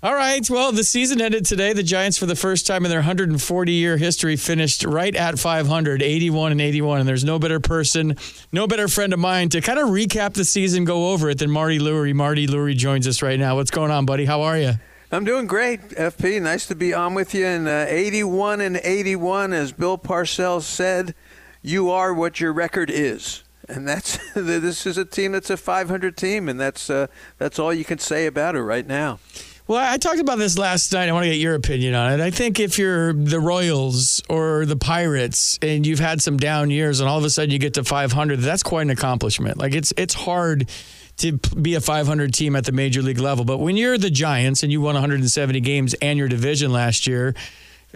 All right. Well, the season ended today. The Giants, for the first time in their 140 year history, finished right at 500, 81 and 81. And there's no better person, no better friend of mine to kind of recap the season, go over it than Marty Lurie. Marty Lurie joins us right now. What's going on, buddy? How are you? I'm doing great, FP. Nice to be on with you. And uh, 81 and 81, as Bill Parcells said, you are what your record is. And that's this is a team that's a 500 team, and that's uh, that's all you can say about it right now. Well, I talked about this last night. I want to get your opinion on it. I think if you're the Royals or the Pirates and you've had some down years and all of a sudden you get to 500, that's quite an accomplishment. Like it's it's hard to be a 500 team at the major league level, but when you're the Giants and you won 170 games and your division last year,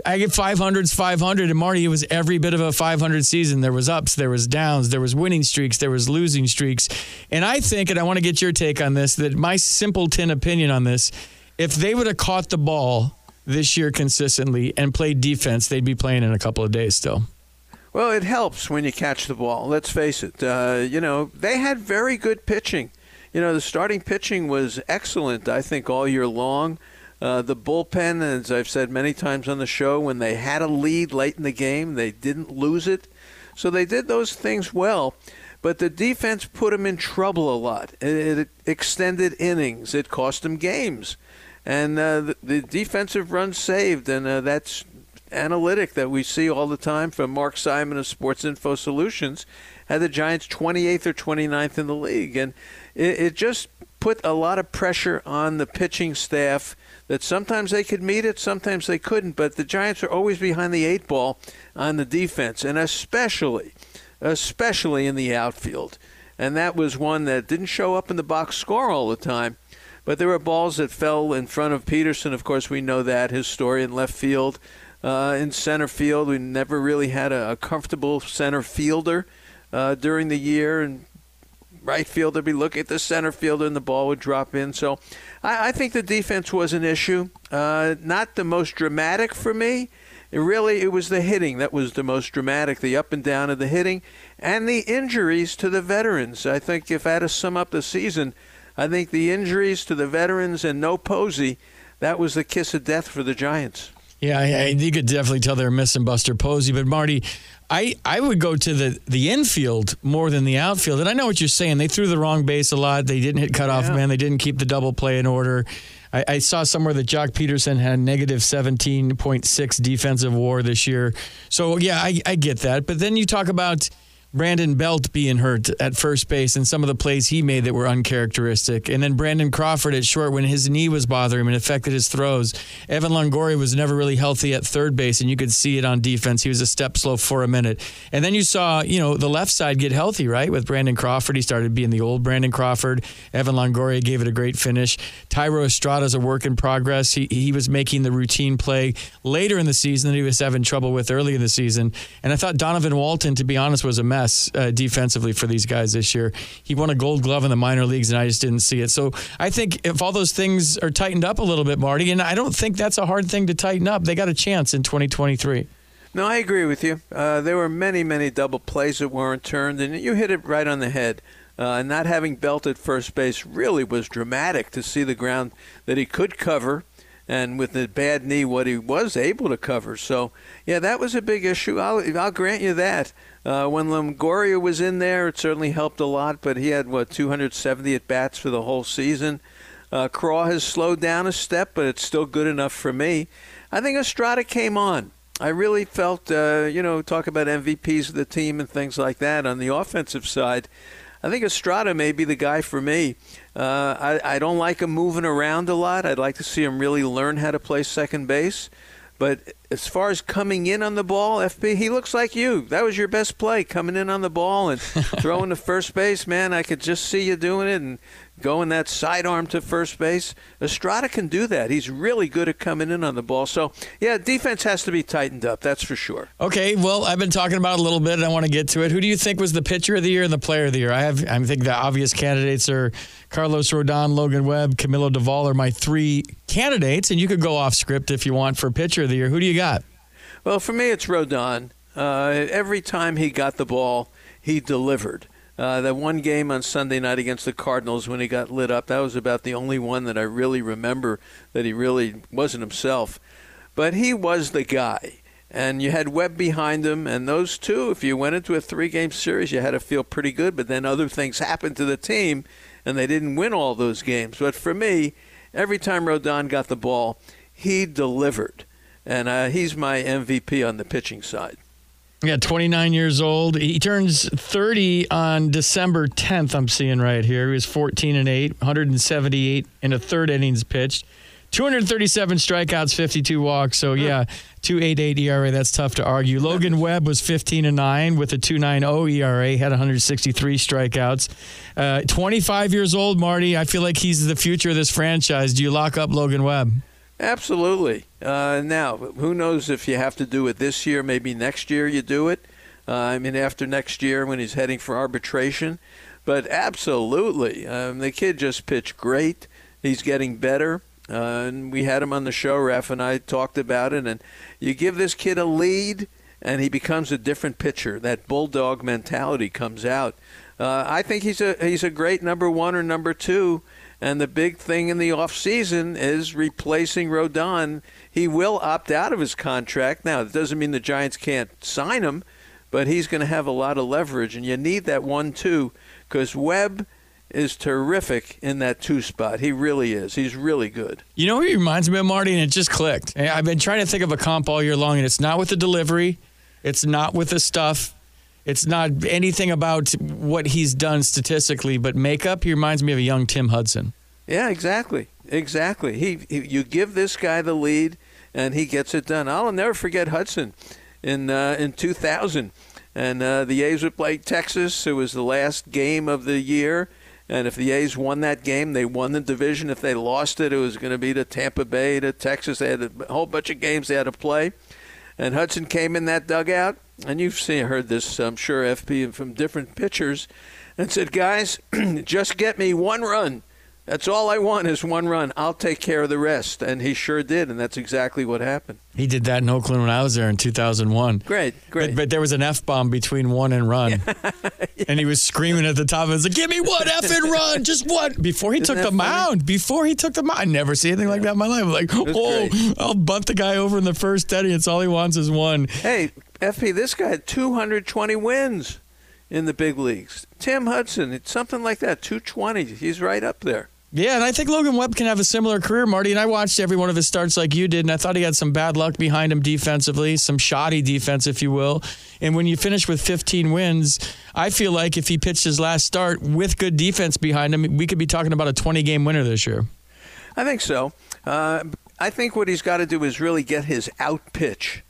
I get 500s 500 and Marty it was every bit of a 500 season there was ups there was downs there was winning streaks there was losing streaks and I think and I want to get your take on this that my simpleton opinion on this if they would have caught the ball this year consistently and played defense, they'd be playing in a couple of days still. Well, it helps when you catch the ball. Let's face it. Uh, you know, they had very good pitching. You know, the starting pitching was excellent, I think, all year long. Uh, the bullpen, as I've said many times on the show, when they had a lead late in the game, they didn't lose it. So they did those things well. But the defense put them in trouble a lot. It, it extended innings. It cost them games and uh, the, the, defensive runs saved, and uh, that's analytic that we see all the time from Mark Simon of Sports Info Solutions. Had the Giants 28th or 29th in the league, and it, it just put a lot of pressure on the pitching staff. That sometimes they could meet it, sometimes they couldn't. But the Giants are always behind the eight ball on the defense, and especially, especially in the outfield. And that was one that didn't show up in the box score all the time but there were balls that fell in front of Pederson. Of course, we know that his story in left field. Uh, in center field, we never really had a, a comfortable center fielder uh, during the year, and right fielder be looking at the center fielder, and the ball would drop in. So, I, I think the defense was an issue. Uh, not the most dramatic for me. It really, it was the hitting that was the most dramatic, the up and down of the hitting, and the injuries to the veterans. I think if I had to sum up the season I think the injuries to the veterans and no Posey, that was the kiss of death for the Giants. Yeah, I, you could definitely tell they were missing Buster Posey. But Marty, I, I would go to the, the infield more than the outfield. And I know what you're saying. They threw the wrong base a lot. They didn't hit cutoff yeah. man. They didn't keep the double play in order. I, I saw somewhere that Joc Pederson had negative 17.6 defensive war this year. So, yeah, I, I get that. But then you talk about – Brandon Belt being hurt at first base and some of the plays he made that were uncharacteristic. And then Brandon Crawford at short when his knee was bothering him and affected his throws. Evan Longoria was never really healthy at third base, and you could see it on defense. He was a step slow for a minute. And then you saw, you know, the left side get healthy, right? With Brandon Crawford. He started being the old Brandon Crawford. Evan Longoria gave it a great finish. Thairo Estrada's a work in progress. He, he was making the routine play later in the season that he was having trouble with early in the season. And I thought Donovan Walton, to be honest, was a mess uh, defensively for these guys this year. He won a gold glove in the minor leagues, and I just didn't see it. So I think if all those things are tightened up a little bit, Marty, and I don't think that's a hard thing to tighten up, they got a chance in 2023. No, I agree with you. Uh, there were many, many double plays that weren't turned, and you hit it right on the head. Uh, not having Belt at first base really was dramatic to see the ground that he could cover, and with the bad knee, what he was able to cover. So, yeah, that was a big issue. I'll, I'll grant you that. Uh, when Longoria was in there, it certainly helped a lot, but he had, what, 270 at bats for the whole season. Uh, Craw has slowed down a step, but it's still good enough for me. I think Estrada came on. I really felt, uh, you know, talk about MVPs of the team and things like that on the offensive side. I think Estrada may be the guy for me. Uh, I, I don't like him moving around a lot. I'd like to see him really learn how to play second base. But as far as coming in on the ball, FP, he looks like you. That was your best play, coming in on the ball and throwing to first base. Man, I could just see you doing it and going that sidearm to first base. Estrada can do that. He's really good at coming in on the ball. So, yeah, defense has to be tightened up. That's for sure. Okay, well, I've been talking about it a little bit, and I want to get to it. Who do you think was the pitcher of the year and the player of the year? I have, I think the obvious candidates are Carlos Rodon, Logan Webb, Camilo Doval are my three candidates, and you could go off script if you want for pitcher of the year. Who do you got? Well, for me, it's Rodon. Uh, every time he got the ball, he delivered. Uh, that one game on Sunday night against the Cardinals when he got lit up, that was about the only one that I really remember that he really wasn't himself. But he was the guy. And you had Webb behind him, and those two, if you went into a three game series, you had to feel pretty good. But then other things happened to the team, and they didn't win all those games. But for me, every time Rodon got the ball, he delivered. And uh, he's my MVP on the pitching side. Yeah, 29 years old. He turns 30 on December 10th. I'm seeing right here. He was 14 and 8, 178 in a third innings pitched. 237 strikeouts, 52 walks. So yeah, 2.88 ERA. That's tough to argue. Logan Webb was 15 and 9 with a 2.90 ERA. Had 163 strikeouts. Uh, 25 years old, Marty. I feel like he's the future of this franchise. Do you lock up Logan Webb? Absolutely. Uh, now, who knows if you have to do it this year? Maybe next year you do it. Uh, I mean, after next year when he's heading for arbitration. But absolutely, um, the kid just pitched great. He's getting better. Uh, and we had him on the show. Ref and I talked about it. And you give this kid a lead, and he becomes a different pitcher. That bulldog mentality comes out. Uh, I think he's a he's a great number one or number two. And the big thing in the off season is replacing Rodon. He will opt out of his contract. Now, it doesn't mean the Giants can't sign him, but he's going to have a lot of leverage, and you need that one too, because Webb is terrific in that two spot. He really is. He's really good. You know he reminds me of, Marty? And it just clicked. I've been trying to think of a comp all year long, and it's not with the delivery, it's not with the stuff. It's not anything about what he's done statistically, but makeup. He reminds me of a young Tim Hudson. Yeah, exactly, exactly. He, he you give this guy the lead, and he gets it done. I'll never forget Hudson in uh, in 2000, and uh, the A's would play Texas. It was the last game of the year, and if the A's won that game, they won the division. If they lost it, it was going to be to Tampa Bay, to Texas. They had a whole bunch of games they had to play, and Hudson came in that dugout and you've seen heard this, I'm sure, FP from different pitchers, and said, "Guys, just get me one run. That's all I want is one run. I'll take care of the rest." And he sure did, and that's exactly what happened. He did that in Oakland when I was there in 2001. Great, great. But, but there was an F bomb between one and run. yeah. And he was screaming at the top of his like, Give me one F and run, just one. Before he Isn't took the funny? mound, before he took the mound, I never see anything yeah. like that in my life. I'm like, oh, great. I'll bunt the guy over in the first inning. It's all he wants is one. Hey, FP, this guy had 220 wins in the big leagues. Tim Hudson, it's something like that, 220. He's right up there. Yeah, and I think Logan Webb can have a similar career, Marty. And I watched every one of his starts like you did, and I thought he had some bad luck behind him defensively, some shoddy defense, if you will. And when you finish with 15 wins, I feel like if he pitched his last start with good defense behind him, we could be talking about a 20 game winner this year. I think so. Uh, I think what he's got to do is really get his out pitch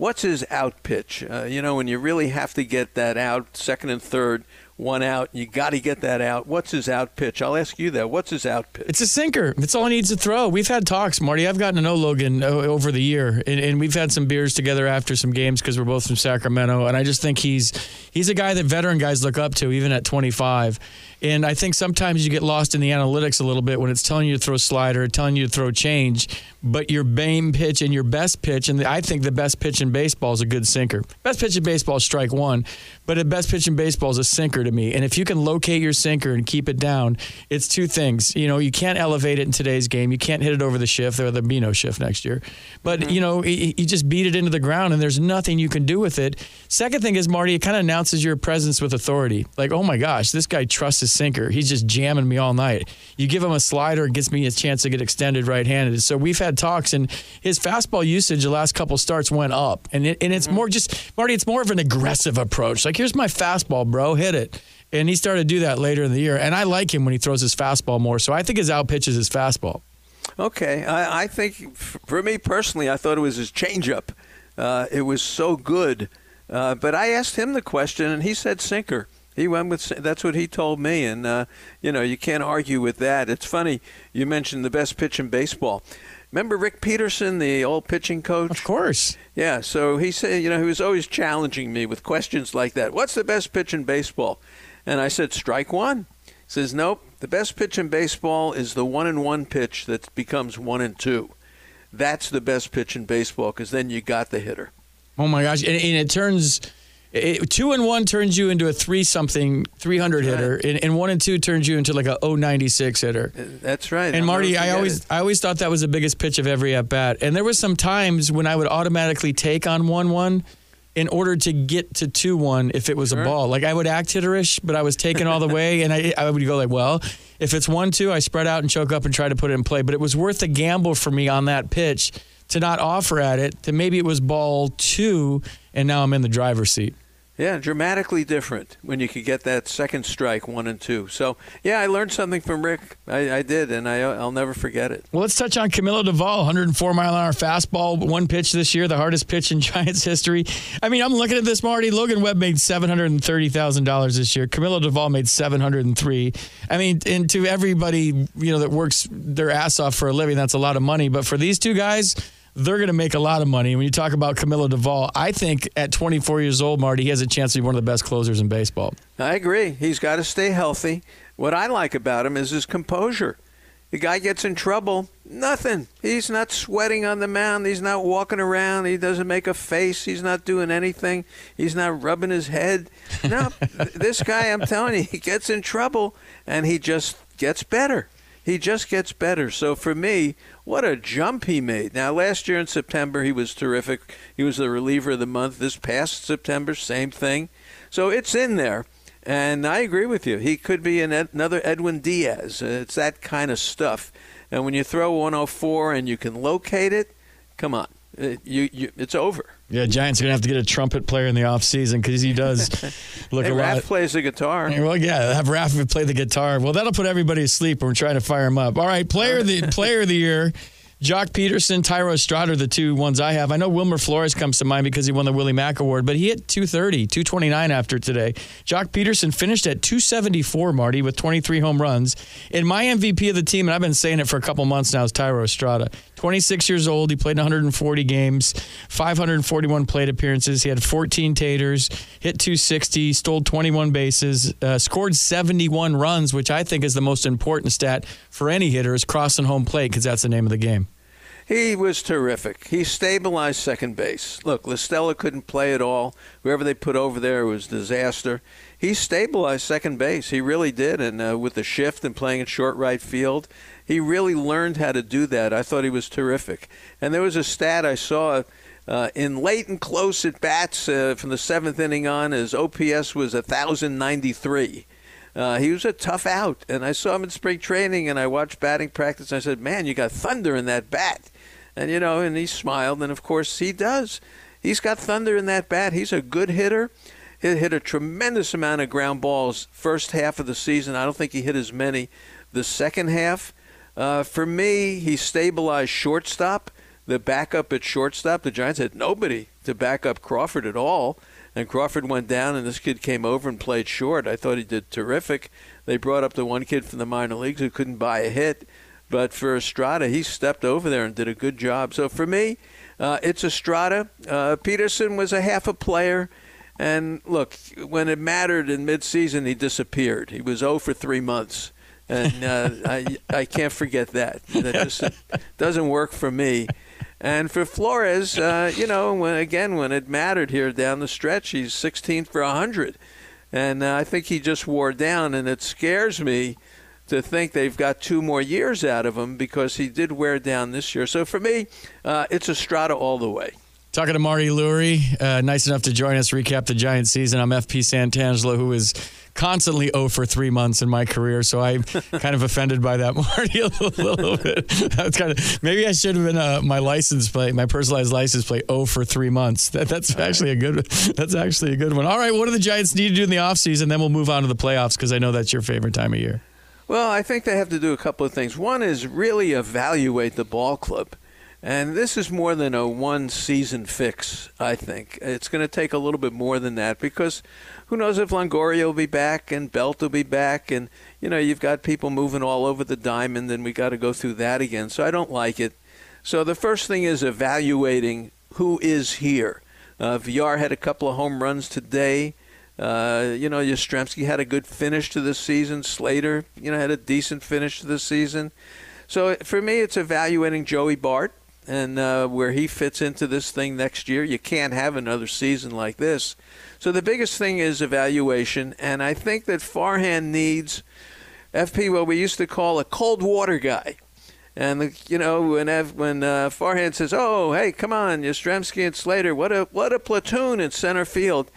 what's his out pitch? Uh, you know, when you really have to get that out, second and third, one out. You got to get that out. What's his out pitch? I'll ask you that. What's his out pitch? It's a sinker. It's all he needs to throw. We've had talks, Marty. I've gotten to know Logan uh, over the year, and, and we've had some beers together after some games because we're both from Sacramento. And I just think he's he's a guy that veteran guys look up to, even at 25. And I think sometimes you get lost in the analytics a little bit when it's telling you to throw slider, telling you to throw change, but your main pitch and your best pitch, and I think the best pitch in baseball is a good sinker. Best pitch in baseball is strike one, but the best pitch in baseball is a sinker to me. And if you can locate your sinker and keep it down, it's two things. You know, you can't elevate it in today's game. You can't hit it over the shift. There will be no shift next year. But, mm-hmm. you know, you just beat it into the ground and there's nothing you can do with it. Second thing is, Marty, it kind of announces your presence with authority. Like, oh my gosh, this guy trusts his sinker. He's just jamming me all night. You give him a slider, it gets me a chance to get extended right handed. So we've had talks, and his fastball usage the last couple starts went up. And, it, and it's mm-hmm. more just, Marty, it's more of an aggressive approach. Like, here's my fastball, bro, hit it. And he started to do that later in the year. And I like him when he throws his fastball more. So I think his out pitch is his fastball. Okay. I, I think for me personally, I thought it was his changeup. Uh, it was so good. Uh, but I asked him the question, and he said sinker. He went with that's what he told me, and uh, you know you can't argue with that. It's funny you mentioned the best pitch in baseball. Remember Rick Peterson, the old pitching coach? Of course. Yeah. So he said, you know, he was always challenging me with questions like that. What's the best pitch in baseball? And I said, strike one. He says, nope. The best pitch in baseball is the one and one pitch that becomes one and two. That's the best pitch in baseball because then you got the hitter. Oh my gosh! And, and it turns It, two and one turns you into a three something, 300 Right. hitter, and, and one and two turns you into like a 096 hitter. That's right. And I'll Marty, I always it. I always thought that was the biggest pitch of every at bat. And there was some times when I would automatically take on one one in order to get to two one if it was Sure. a ball. Like I would act hitterish, but I was taken all the way, and I I would go like, well, if it's one two, I spread out and choke up and try to put it in play. But it was worth the gamble for me on that pitch to not offer at it. To maybe it was ball two, and now I'm in the driver's seat. Yeah, dramatically different when you could get that second strike, one and two. So, yeah, I learned something from Rick. I, I did, and I, I'll never forget it. Well, let's touch on Camilo Doval, 104 mile an hour fastball, one pitch this year, the hardest pitch in Giants history. I mean, I'm looking at this, Marty. Logan Webb made $730,000 this year. Camilo Doval made 703. I mean, and to everybody, you know, that works their ass off for a living, that's a lot of money. But for these two guys, they're going to make a lot of money. When you talk about Camilo Doval, I think at 24 years old, Marty, he has a chance to be one of the best closers in baseball. I agree. He's got to stay healthy. What I like about him is his composure. The guy gets in trouble, nothing. He's not sweating on the mound. He's not walking around. He doesn't make a face. He's not doing anything. He's not rubbing his head. No, this guy, I'm telling you, he gets in trouble and he just gets better. He just gets better. So for me, what a jump he made. Now, last year in September, he was terrific. He was the reliever of the month. This past September, same thing. So it's in there. And I agree with you. He could be an another Edwin Diaz. It's that kind of stuff. And when you throw 104 and you can locate it, come on, Uh, you, you, it's over. Yeah, Giants are going to have to get a trumpet player in the offseason because he does look Hey, a lot. Raph plays the guitar. Well, yeah, have Rafa play the guitar. Well, that'll put everybody asleep when we're trying to fire him up. All right, player of the player of the year, Joc Pederson, Thairo Estrada are the two ones I have. I know Wilmer Flores comes to mind because he won the Willie Mac Award, but he hit 230, 229 after today. Joc Pederson finished at 274, Marty, with 23 home runs. And my MVP of the team, and I've been saying it for a couple months now, is Thairo Estrada. 26 years old. He played 140 games, 541 plate appearances. He had 14 taters, hit 260, stole 21 bases, uh, scored 71 runs, which I think is the most important stat for any hitter is crossing home plate because that's the name of the game. He was terrific. He stabilized second base. Look, La Stella couldn't play at all. Whoever they put over there was disaster. He stabilized second base. He really did. And uh, with the shift and playing in short right field, he really learned how to do that. I thought he was terrific. And there was a stat I saw uh, in late and close at bats uh, from the seventh inning on. His OPS was 1,093. Uh, he was a tough out, and I saw him in spring training, and I watched batting practice. And I said, "Man, you got thunder in that bat," and you know, and he smiled, and of course he does. He's got thunder in that bat. He's a good hitter. He hit a tremendous amount of ground balls first half of the season. I don't think he hit as many the second half. Uh, for me, he stabilized shortstop. The backup at shortstop, the Giants had nobody to back up Crawford at all and Crawford went down, and this kid came over and played short. I thought he did terrific. They brought up the one kid from the minor leagues who couldn't buy a hit, but for Estrada, he stepped over there and did a good job. So for me, uh, it's Estrada. Uh, Pederson was a half a player, and look, when it mattered in midseason, he disappeared. He was 0 for three months. And uh, I, I can't forget that. That just doesn't work for me. And for Flores, uh, you know, when again when it mattered here down the stretch, he's 16th for 100, and uh, I think he just wore down. And it scares me to think they've got two more years out of him because he did wear down this year. So for me, uh, it's Estrada all the way. Talking to Marty Lurie, uh, nice enough to join us, recap the Giants season. I'm FP Santangelo, who is constantly 0 for three months in my career, so I'm kind of offended by that, Marty, a little, little bit. That's kind of maybe I should have been uh, my license plate, my personalized license plate, 0 for three months. That, that's actually a good. That's actually a good one. All right, what do the Giants need to do in the offseason? Then we'll move on to the playoffs because I know that's your favorite time of year. Well, I think they have to do a couple of things. One is really evaluate the ball club. And this is more than a one season fix, I think. It's going to take a little bit more than that because who knows if Longoria will be back and Belt will be back. And, you know, you've got people moving all over the diamond and we got to go through that again. So I don't like it. So the first thing is evaluating who is here. Uh, VR had a couple of home runs today. Uh, you know, Yastrzemski had a good finish to the season. Slater, you know, had a decent finish to the season. So for me, it's evaluating Joey Bart and uh, where he fits into this thing next year. You can't have another season like this. So the biggest thing is evaluation, and I think that Farhan needs FP what we used to call a cold water guy. And you know when F, when uh, Farhan says, "Oh, hey, come on, Yastrzemski and Slater, what a what a platoon in center field,"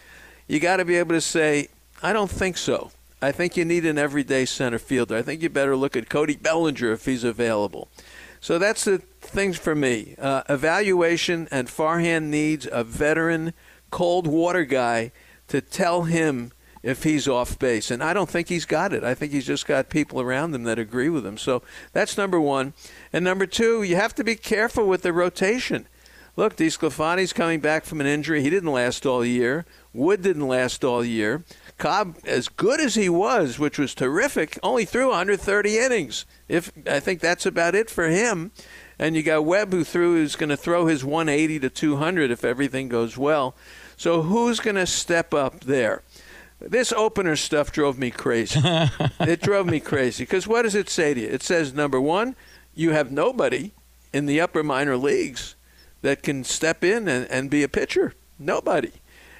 you got to be able to say, "I don't think so." I think you need an everyday center fielder. I think you better look at Cody Bellinger if he's available. So that's the things for me. Uh, evaluation, and Farhan needs a veteran cold water guy to tell him if he's off base. And I don't think he's got it. I think he's just got people around him that agree with him. So that's number one. And number two, you have to be careful with the rotation. Look, DeSclafani's coming back from an injury. He didn't last all year. Wood didn't last all year. Cobb, as good as he was, which was terrific, only threw 130 innings. If I think that's about it for him. And you got Webb who threw who's going to throw his 180 to 200 if everything goes well. So who's going to step up there? This opener stuff drove me crazy. it drove me crazy because what does it say to you? It says number one, you have nobody in the upper minor leagues that can step in and, and be a pitcher. Nobody.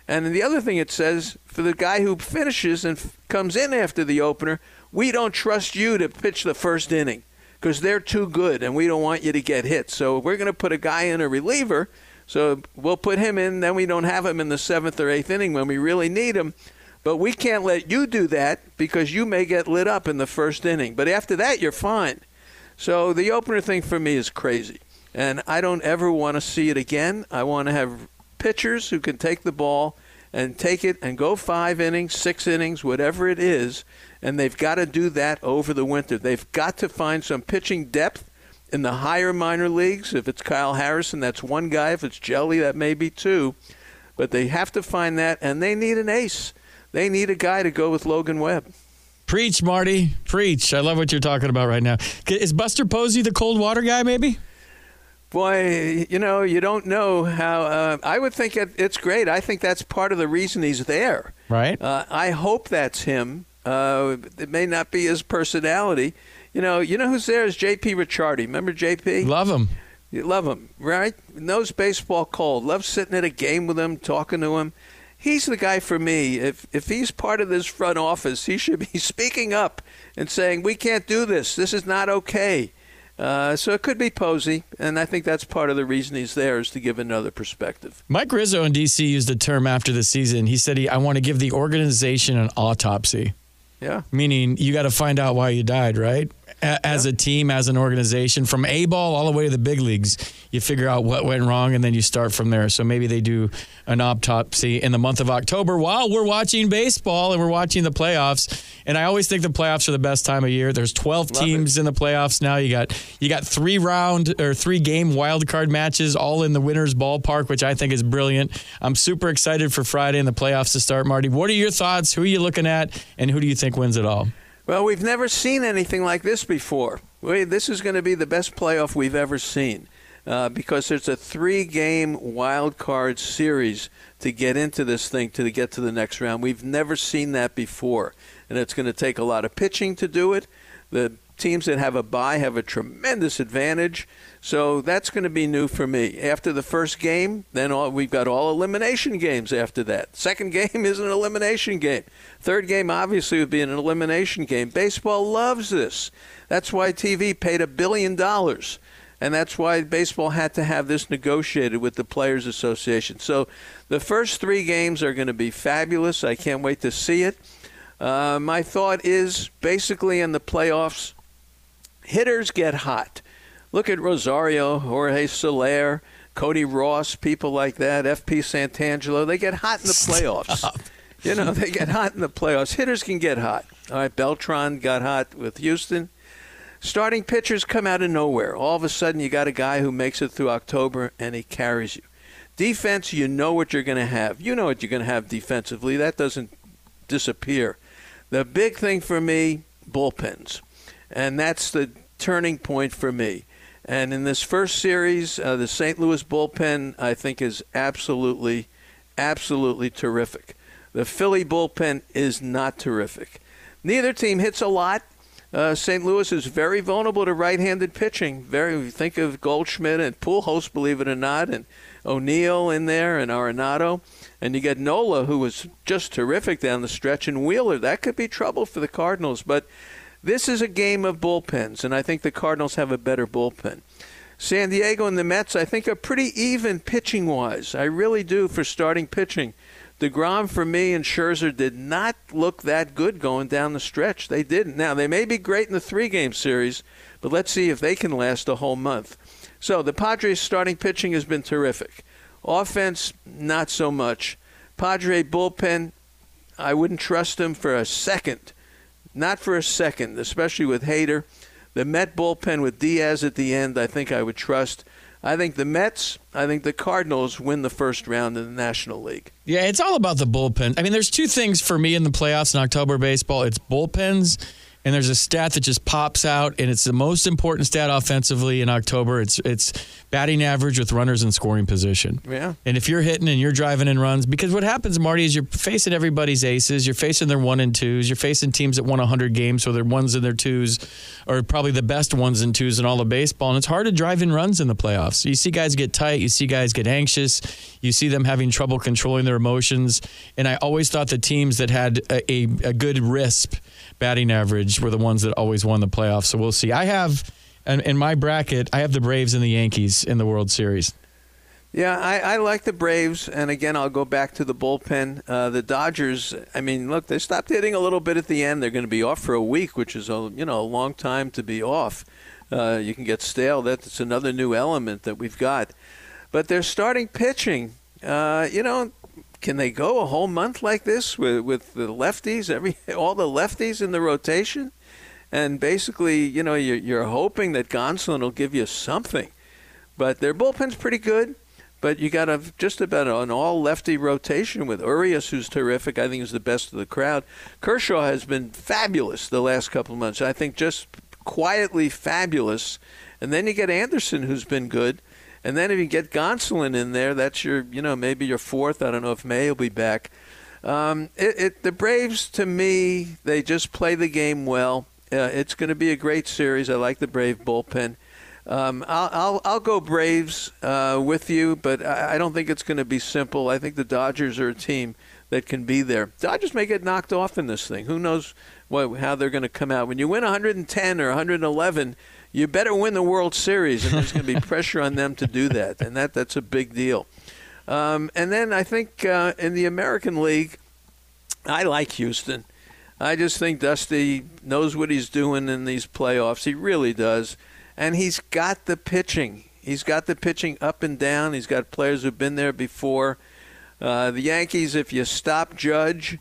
And the other thing it says for the guy who finishes and f- comes in after the opener, we don't trust you to pitch the first inning because they're too good and we don't want you to get hit. So we're going to put a guy in a reliever. So we'll put him in, then we don't have him in the seventh or eighth inning when we really need him. But we can't let you do that because you may get lit up in the first inning. But after that, you're fine. So the opener thing for me is crazy. And I don't ever want to see it again. I want to have pitchers who can take the ball and take it and go five innings, six innings, whatever it is, and they've got to do that over the winter. They've got to find some pitching depth in the higher minor leagues. If it's Kyle Harrison, that's one guy. If it's Jelly, that may be two. But they have to find that, and they need an ace. They need a guy to go with Logan Webb. Preach, Marty. Preach. I love what you're talking about right now. Is Buster Posey the cold water guy, maybe? Boy, you know, you don't know how. Uh, I would think it, it's great. I think that's part of the reason he's there. Right. Uh, I hope that's him. Uh, it may not be his personality. You know, you know who's there is J.P. Ricciardi. Remember J.P. Love him. You love him, right? Knows baseball cold. Loves sitting at a game with him, talking to him. He's the guy for me. If if he's part of this front office, he should be speaking up and saying, "We can't do this. This is not okay." Uh, so it could be Posey, and I think that's part of the reason he's there is to give another perspective. Mike Rizzo in D.C. used a term after the season. He said, he, "I want to give the organization an autopsy." Yeah. Meaning you got to find out why you died, right? As a team, as an organization, from A ball all the way to the big leagues, you figure out what went wrong and then you start from there. So maybe they do an autopsy in the month of October while we're watching baseball and we're watching the playoffs. And I always think the playoffs are the best time of year. There's 12 Love teams it. in the playoffs now. You got you got three round or three game wild card matches all in the winners ballpark, which I think is brilliant. I'm super excited for Friday and the playoffs to start, Marty. What are your thoughts? Who are you looking at and who do you think wins it all? Well, we've never seen anything like this before. this is going to be the best playoff we've ever seen uh, because it's a three-game wild card series to get into this thing to get to the next round. We've never seen that before, and it's going to take a lot of pitching to do it. The teams that have a bye have a tremendous advantage. So that's going to be new for me. After the first game, then all, we've got all elimination games after that. Second game is an elimination game. Third game obviously would be an elimination game. Baseball loves this. That's why TV paid a billion dollars. And that's why baseball had to have this negotiated with the Players Association. So the first three games are going to be fabulous. I can't wait to see it. Uh, my thought is basically in the playoffs, hitters get hot. Look at Rosario, Jorge Soler, Cody Ross, people like that, FP Santangelo. They get hot in the playoffs. Stop. You know, they get hot in the playoffs. Hitters can get hot. All right, Beltran got hot with Houston. Starting pitchers come out of nowhere. All of a sudden, you got a guy who makes it through October and he carries you. Defense, you know what you're going to have. You know what you're going to have defensively. That doesn't disappear. The big thing for me, bullpens. And that's the turning point for me. And in this first series, uh, the St. Louis bullpen, I think, is absolutely, absolutely terrific. The Philly bullpen is not terrific. Neither team hits a lot. uh, St. Louis is very vulnerable to right-handed pitching. Very think of Goldschmidt and Pujols, believe it or not, and O'Neill in there and Arenado, and you get Nola, who was just terrific down the stretch, and Wheeler. That could be trouble for the Cardinals, but this is a game of bullpens, and I think the Cardinals have a better bullpen. San Diego and the Mets, I think, are pretty even pitching wise. I really do for starting pitching. DeGrom, for me, and Scherzer did not look that good going down the stretch. They didn't. Now, they may be great in the three game series, but let's see if they can last a whole month. So, the Padres' starting pitching has been terrific. Offense, not so much. Padre bullpen, I wouldn't trust them for a second. Not for a second, especially with Hader. The Met bullpen with Diaz at the end, I think I would trust. I think the Mets, I think the Cardinals win the first round in the National League. Yeah, it's all about the bullpen. I mean, there's two things for me in the playoffs in October baseball it's bullpens and there's a stat that just pops out, and it's the most important stat offensively in October. It's it's batting average with runners in scoring position. Yeah. And if you're hitting and you're driving in runs, because what happens, Marty, is you're facing everybody's aces. You're facing their one and twos. You're facing teams that won 100 games, so their ones and their twos are probably the best ones and twos in all of baseball. And it's hard to drive in runs in the playoffs. You see guys get tight. You see guys get anxious. You see them having trouble controlling their emotions. And I always thought the teams that had a, a, a good RISP batting average were the ones that always won the playoffs. So we'll see. I have in my bracket, I have the Braves and the Yankees in the World Series. Yeah, I, I like the Braves, and again, I'll go back to the bullpen. Uh, the Dodgers. I mean, look, they stopped hitting a little bit at the end. They're going to be off for a week, which is a you know a long time to be off. Uh, you can get stale. That's another new element that we've got. But they're starting pitching. Uh, you know, can they go a whole month like this with with the lefties, every all the lefties in the rotation, and basically, you know, you're, you're hoping that Gonsolin will give you something, but their bullpen's pretty good. But you got a, just about an all lefty rotation with Urias, who's terrific. I think is the best of the crowd. Kershaw has been fabulous the last couple of months. I think just quietly fabulous. And then you get Anderson, who's been good. And then if you get Gonsolin in there, that's your, you know, maybe your fourth. I don't know if May will be back. Um, it, it, the Braves, to me, they just play the game well. Uh, it's going to be a great series. I like the Brave bullpen. Um, I'll, I'll, I'll go Braves uh, with you, but I, I don't think it's going to be simple. I think the Dodgers are a team that can be there. Dodgers may get knocked off in this thing. Who knows what, how they're going to come out? When you win 110 or 111, you better win the World Series, and there's going to be pressure on them to do that, and that that's a big deal. Um, and then I think uh, in the American League, I like Houston. I just think Dusty knows what he's doing in these playoffs. He really does, and he's got the pitching. He's got the pitching up and down. He's got players who've been there before. Uh, the Yankees, if you stop Judge,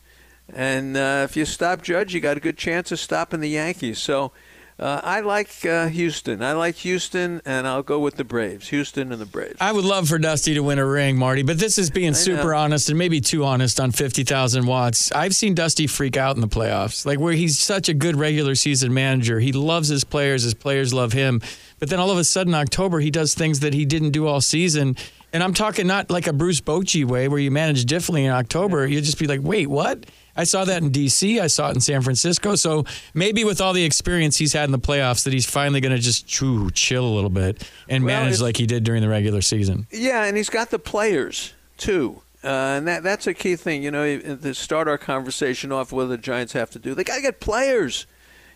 and uh, if you stop Judge, you got a good chance of stopping the Yankees. So uh, I like uh, Houston. I like Houston, and I'll go with the Braves. Houston and the Braves. I would love for Dusty to win a ring, Marty, but this is being super honest and maybe too honest on 50,000 watts. I've seen Dusty freak out in the playoffs, like where he's such a good regular season manager. He loves his players, his players love him. But then all of a sudden, October, he does things that he didn't do all season. And I'm talking not like a Bruce Bochy way where you manage differently in October. You'd just be like, wait, what? I saw that in D.C. I saw it in San Francisco. So maybe with all the experience he's had in the playoffs, that he's finally going to just choo, chill a little bit and well, manage like he did during the regular season. Yeah, and he's got the players too. Uh, and that that's a key thing, you know, to start our conversation off, what the Giants have to do. They got to get players.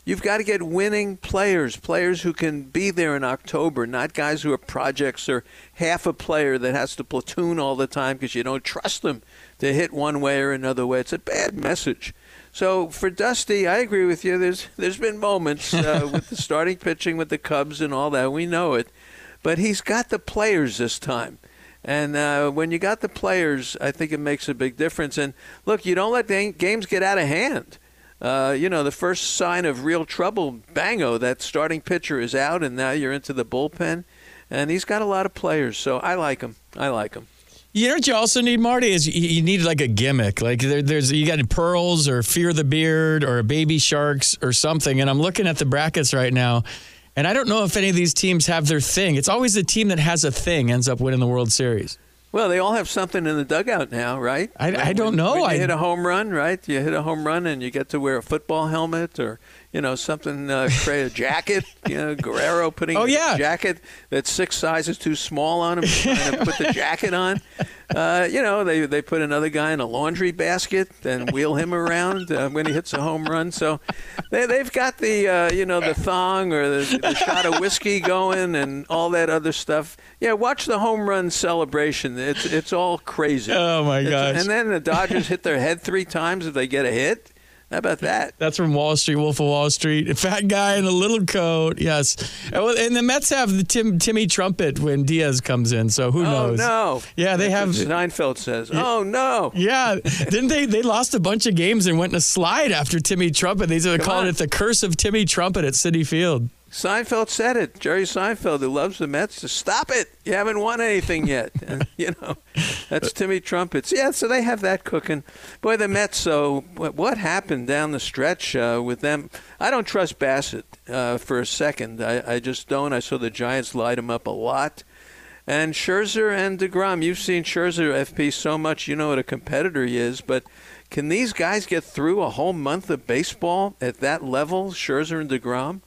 You've got to get winning players, players who can be there in October, not guys who are projects or half a player that has to platoon all the time because you don't trust them to hit one way or another way. It's a bad message. So for Dusty, I agree with you. There's there's been moments uh, with the starting pitching with the Cubs and all that. We know it, but he's got the players this time. And uh, when you got the players, I think it makes a big difference. And look, you don't let the games get out of hand. Uh, you know, the first sign of real trouble, bango, that starting pitcher is out, and now you're into the bullpen. And he's got a lot of players, so I like him. I like him. You know what you also need, Marty, is you need like a gimmick. Like there, there's you got pearls or fear the beard or baby sharks or something. And I'm looking at the brackets right now, and I don't know if any of these teams have their thing. It's always the team that has a thing ends up winning the World Series. Well, they all have something in the dugout now, right? I, I don't know. When you I hit a home run, right? You hit a home run and you get to wear a football helmet, or you know, something, uh, create a jacket, you know, Guerrero putting oh, yeah. a jacket that's six sizes too small on him, trying to put the jacket on. Uh, you know, they, they put another guy in a laundry basket and wheel him around uh, when he hits a home run. So they, they've got the, uh, you know, the thong or the, the shot of whiskey going and all that other stuff. Yeah, watch the home run celebration. It's, it's all crazy. Oh, my gosh. And then the Dodgers hit their head three times if they get a hit. How about that? That's from Wall Street, Wolf of Wall Street. A fat guy in a little coat. Yes. And the Mets have the Tim, Timmy trumpet when Diaz comes in. So who oh, knows? Oh, no. Yeah, they That's have. Seinfeld says, oh, no. Yeah, didn't they? They lost a bunch of games and went in a slide after Timmy Trumpet. They called it the curse of Timmy Trumpet at Citi Field. Seinfeld said it. Jerry Seinfeld, who loves the Mets, to stop it. You haven't won anything yet. And, you know, that's Timmy Trumpets. Yeah, so they have that cooking. Boy, the Mets. So what happened down the stretch uh, with them? I don't trust Bassitt uh, for a second. I, I just don't. I saw the Giants light him up a lot. And Scherzer and Degrom. You've seen Scherzer FP so much. You know what a competitor he is, but. Can these guys get through a whole month of baseball at that level, Scherzer and DeGrom?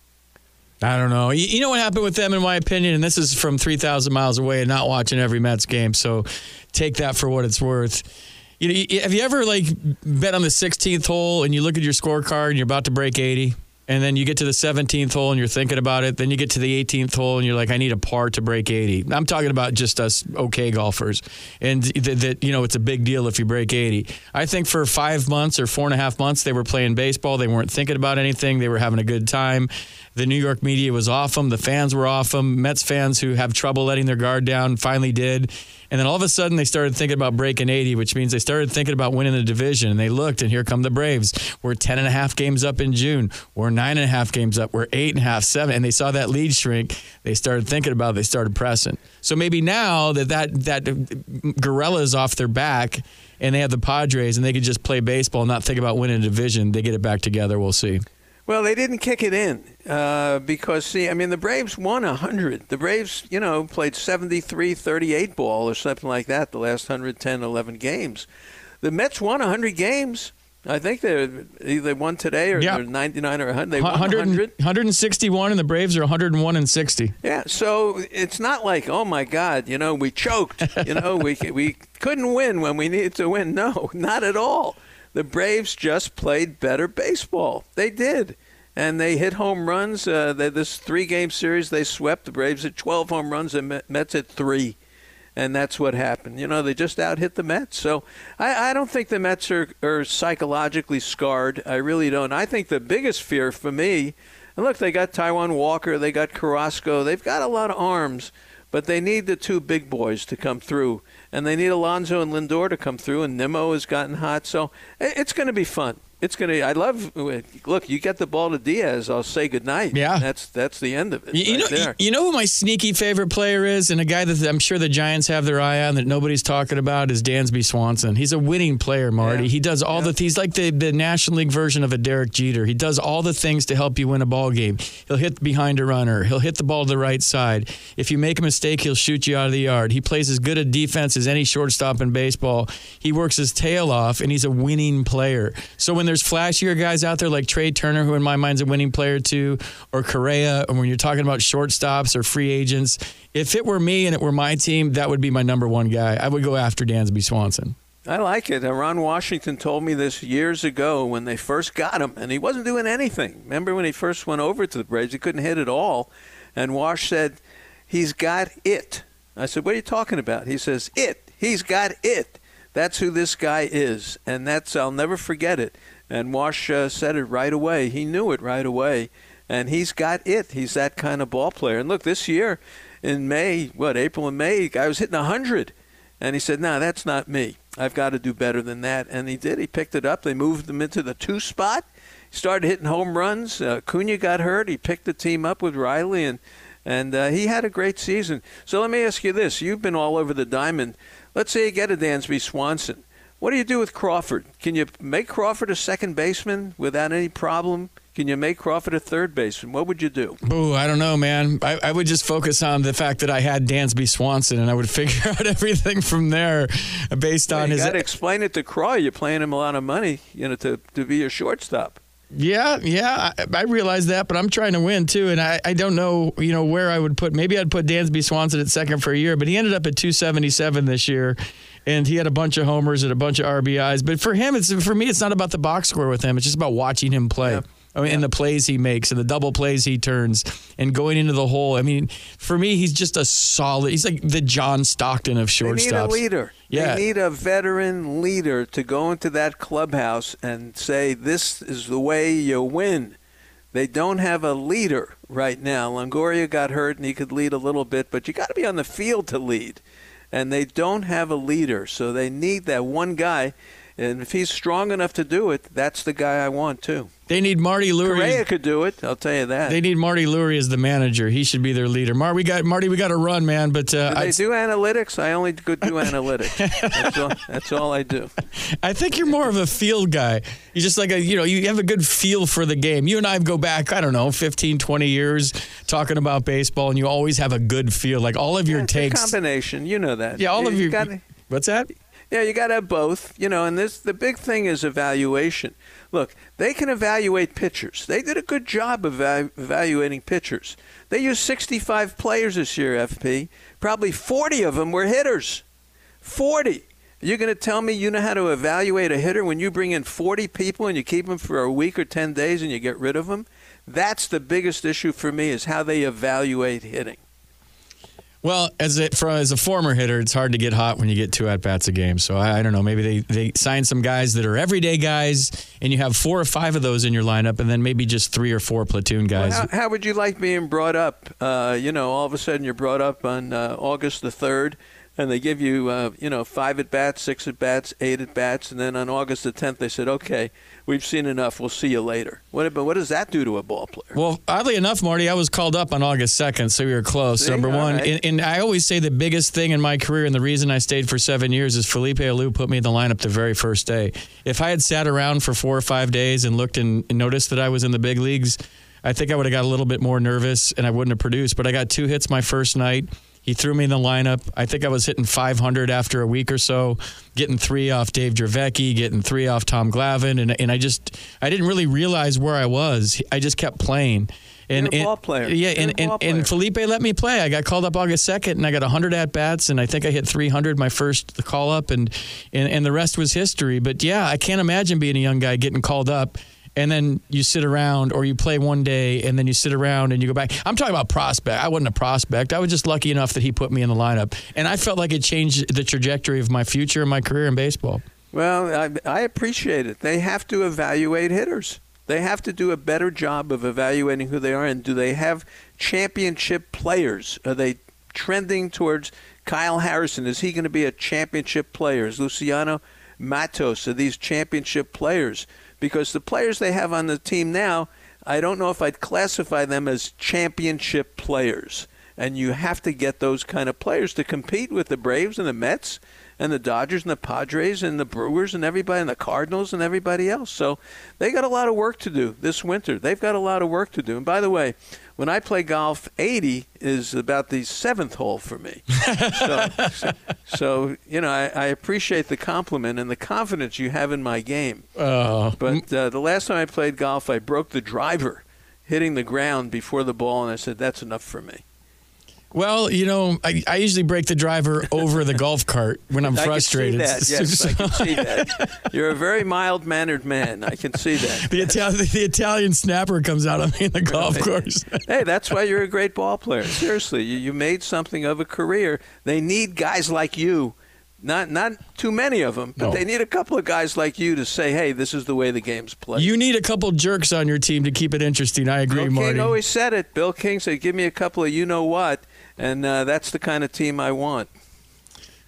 I don't know. You, you know what happened with them, in my opinion, and this is from 3,000 miles away and not watching every Mets game, so take that for what it's worth. You know, have you ever like bet on the 16th hole and you look at your scorecard and you're about to break 80, and then you get to the 17th hole and you're thinking about it, then you get to the 18th hole and you're like, I need a par to break 80. I'm talking about just us okay golfers, and that, that you know it's a big deal if you break 80. I think for five months or four and a half months they were playing baseball. They weren't thinking about anything. They were having a good time. The New York media was off them. The fans were off them. Mets fans who have trouble letting their guard down finally did. And then all of a sudden they started thinking about breaking 80, which means they started thinking about winning the division. And they looked, and here come the Braves. We're 10 and a half games up in June. We're nine and a half games up. We're eight and a half, seven. And they saw that lead shrink. They started thinking about it. They started pressing. So maybe now that that, that gorilla is off their back and they have the Padres and they could just play baseball and not think about winning a division, they get it back together. We'll see. Well, they didn't kick it in uh, because, see, I mean, the Braves won 100. The Braves, you know, played 73 38 ball or something like that the last 110, 11 games. The Mets won 100 games. I think they they won today or Yeah. they're 99 or 100. They won 100, 100. 161 and the Braves are 101 and 60. Yeah, so it's not like, oh my God, you know, we choked. You know, we we couldn't win when we needed to win. No, not at all. The Braves just played better baseball. They did, and they hit home runs. Uh, they, this three-game series, they swept the Braves at 12 home runs and Met- Mets at three, and that's what happened. You know, they just out hit the Mets. So I, I don't think the Mets are, are psychologically scarred. I really don't. I think the biggest fear for me. And look, they got Taijuan Walker, they got Carrasco, they've got a lot of arms, but they need the two big boys to come through, and they need Alonso and Lindor to come through, and Nimmo has gotten hot, so it's going to be fun. It's going to. I love. Look, you get the ball to Diaz. I'll say goodnight. Yeah. that's that's the end of it. You, right know, there. you know who my sneaky favorite player is, and a guy that I'm sure the Giants have their eye on that nobody's talking about is Dansby Swanson. He's a winning player, Marty. Yeah. He does all Yeah. the. He's like the, the National League version of a Derek Jeter. He does all the things to help you win a ball game. He'll hit behind a runner. He'll hit the ball to the right side. If you make a mistake, he'll shoot you out of the yard. He plays as good a defense as any shortstop in baseball. He works his tail off, and he's a winning player. So when there's flashier guys out there like Trea Turner, who in my mind's a winning player too, or Correa, and when you're talking about shortstops or free agents, if it were me and it were my team, that would be my number one guy. I would go after Dansby Swanson. I like it. Ron Washington told me this years ago when they first got him, and he wasn't doing anything. Remember when he first went over to the Braves? He couldn't hit at all. And Wash said, He's got it. I said, What are you talking about? He says, It. He's got it. That's who this guy is. And that's, I'll never forget it. And Wash uh, said it right away. He knew it right away. And he's got it. He's that kind of ball player. And look, this year in May, what, April and May, guy was hitting 100. And he said, No, that's not me. I've got to do better than that. And he did. He picked it up. They moved him into the two spot. He started hitting home runs. Uh, Cunha got hurt. He picked the team up with Riley, and and uh, he had a great season. So let me ask you this: You've been all over the diamond. Let's say you get a Dansby Swanson. What do you do with Crawford? Can you make Crawford a second baseman without any problem? Can you make Crawford a third baseman? What would you do? Ooh, I don't know, man. I, I would just focus on the fact that I had Dansby Swanson, and I would figure out everything from there based Well, on you his. got to explain it to Croy. You're paying him a lot of money, you know, to, to be your shortstop. Yeah, yeah, I, I realize that, but I'm trying to win too, and I, I don't know, you know, where I would put. Maybe I'd put Dansby Swanson at second for a year, but he ended up at 277 this year, and he had a bunch of homers and a bunch of RBIs. But for him, it's for me, it's not about the box score with him. It's just about watching him play. Yeah. I mean, Yeah. and the plays he makes and the double plays he turns and going into the hole. I mean, for me, he's just a solid. He's like the John Stockton of shortstops. They need a leader. Yeah. They need a veteran leader to go into that clubhouse and say, this is the way you win. They don't have a leader right now. Longoria got hurt and he could lead a little bit, but you got to be on the field to lead. And they don't have a leader, so they need that one guy. And if he's strong enough to do it, that's the guy I want too. They need Marty Lurie. Correa could do it. I'll tell you that. They need Marty Lurie as the manager. He should be their leader. Mar, we got Marty. We got to run, man. But uh, I, do analytics? I only could do analytics. That's all, that's all I do. I think you're more of a field guy. You just like a, you know, you have a good feel for the game. You and I go back, I don't know, 15, 20 years talking about baseball, and you always have a good feel. Like all of your It's a takes. combination. You know that. Yeah, all of you your. Got, what's that? Yeah, you got to have both. You know, and this the big thing is evaluation. Look, they can evaluate pitchers. They did a good job of eva- evaluating pitchers. They used 65 players this year, FP. Probably 40 of them were hitters. 40. You're going to tell me you know how to evaluate a hitter when you bring in 40 people and you keep them for a week or 10 days and you get rid of them? That's the biggest issue for me is how they evaluate hitting. Well, as a, for, as a former hitter, it's hard to get hot when you get two at bats a game. So I, I don't know. Maybe they, they sign some guys that are everyday guys, and you have four or five of those in your lineup, and then maybe just three or four platoon guys. Well, how, how would you like being brought up? Uh, you know, all of a sudden you're brought up on uh, August the third, and they give you, uh, you know, five at bats, six at bats, eight at bats, and then on August the tenth they said, "Okay, we've seen enough. We'll see you later." What? But what does that do to a ball player? Well, oddly enough, Marty, I was called up on August 2nd, so we were close. See? Number All one. right. And, and I always say the biggest thing in my career and the reason I stayed for seven years is Felipe Alou put me in the lineup the very first day. If I had sat around for four or five days and looked and, and noticed that I was in the big leagues, I think I would have got a little bit more nervous and I wouldn't have produced. But I got two hits my first night. He threw me in the lineup. I think I was hitting 500 after a week or so, getting three off Dave Dravecky, getting three off Tom Glavine, and and I just I didn't really realize where I was. I just kept playing. And, You're a and- ball player. Yeah, and, and, and. Felipe let me play. I got called up August 2nd, and I got 100 at bats, and I think I hit 300 my first call up, and, and, and the rest was history. But yeah, I can't imagine being a young guy getting called up. And then you sit around, or you play one day, and then you sit around and you go back. I'm talking about prospect. I wasn't a prospect. I was just lucky enough that he put me in the lineup, and I felt like it changed the trajectory of my future and my career in baseball. Well, I, I appreciate it. They have to evaluate hitters. They have to do a better job of evaluating who they are and do they have championship players? Are they trending towards Kyle Harrison? Is he going to be a championship player? Is Luciano Matos are these championship players? Because the players they have on the team now, I don't know if I'd classify them as championship players. And you have to get those kind of players to compete with the Braves and the Mets and the Dodgers and the Padres and the Brewers and everybody and the Cardinals and everybody else. So they got a lot of work to do this winter. They've got a lot of work to do. And by the way, when I play golf, 80 is about the seventh hole for me. so, so, so, you know, I, I appreciate the compliment and the confidence you have in my game. Oh, But uh, the last time I played golf, I broke the driver hitting the ground before the ball, and I said, that's enough for me. Well, you know, I, I usually break the driver over the golf cart when I'm I frustrated. can see that. Yes, I can see that. You're a very mild mannered man. I can see that. the, Italian, the Italian snapper comes out on me in the golf Right. course. Hey, that's why you're a great ball player. Seriously, you, you made something of a career. They need guys like you. Not not too many of them, but No. they need a couple of guys like you to say, "Hey, this is the way the game's played." You need a couple jerks on your team to keep it interesting. I agree, Bill Marty. King always said it. Bill King said, "Give me a couple of you know what," and uh, that's the kind of team I want.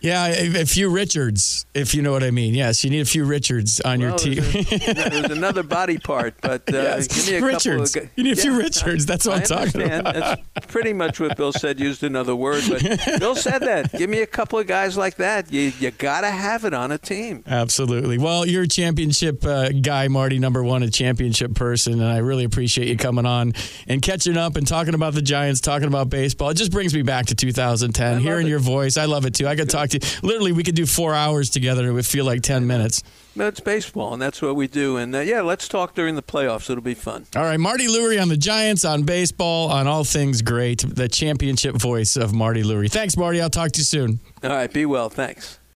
Yeah, a, a few Richards, if you know what I mean. Yes, you need a few Richards on your team. There's, a- there's another body part, but uh, Yes, give me a Richards. couple of. You need a few Richards. That's what I I'm talking about. That's pretty much what Bill said. Used another word, but Bill said that. Give me a couple of guys like that. You you gotta have it on a team. Absolutely. Well, you're a championship uh, guy, Marty, number one, a championship person, and I really appreciate you coming on and catching up and talking about the Giants, talking about baseball. It just brings me back to 2010, love hearing it. your voice. I love it too. I could talk to. Literally, we could do four hours together. And it would feel like ten minutes. No, it's baseball, and that's what we do. And uh, yeah, let's talk during the playoffs. It'll be fun. All right, Marty Lurie on the Giants, on baseball, on all things great. The championship voice of Marty Lurie. Thanks, Marty. I'll talk to you soon. All right, be well. Thanks.